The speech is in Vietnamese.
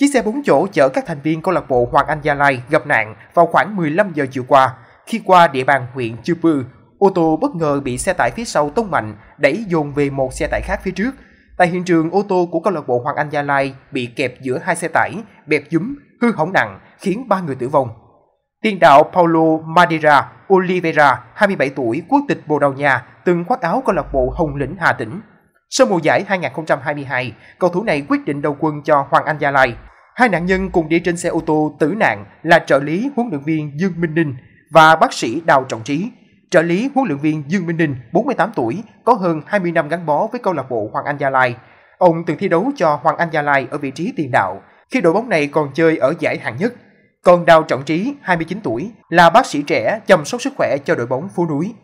Chiếc xe 4 chỗ chở các thành viên câu lạc bộ Hoàng Anh Gia Lai gặp nạn vào khoảng 15 giờ chiều qua. Khi qua địa bàn huyện Chư Pư, ô tô bất ngờ bị xe tải phía sau tông mạnh, đẩy dồn về một xe tải khác phía trước. Tại hiện trường, ô tô của câu lạc bộ Hoàng Anh Gia Lai bị kẹp giữa hai xe tải, bẹp dúm, hư hỏng nặng, khiến ba người tử vong. Tiền đạo Paulo Madeira Oliveira, 27 tuổi, quốc tịch Bồ Đào Nha, từng khoác áo câu lạc bộ Hồng Lĩnh Hà Tĩnh. Sau mùa giải 2022, cầu thủ này quyết định đầu quân cho Hoàng Anh Gia Lai. Hai nạn nhân cùng đi trên xe ô tô tử nạn là trợ lý huấn luyện viên Dương Minh Ninh và bác sĩ Đào Trọng Trí. Trợ lý huấn luyện viên Dương Minh Ninh, 48 tuổi, có hơn 20 năm gắn bó với câu lạc bộ Hoàng Anh Gia Lai. Ông từng thi đấu cho Hoàng Anh Gia Lai ở vị trí tiền đạo, khi đội bóng này còn chơi ở giải hạng nhất. Còn Đào Trọng Trí, 29 tuổi, là bác sĩ trẻ chăm sóc sức khỏe cho đội bóng Phú núi.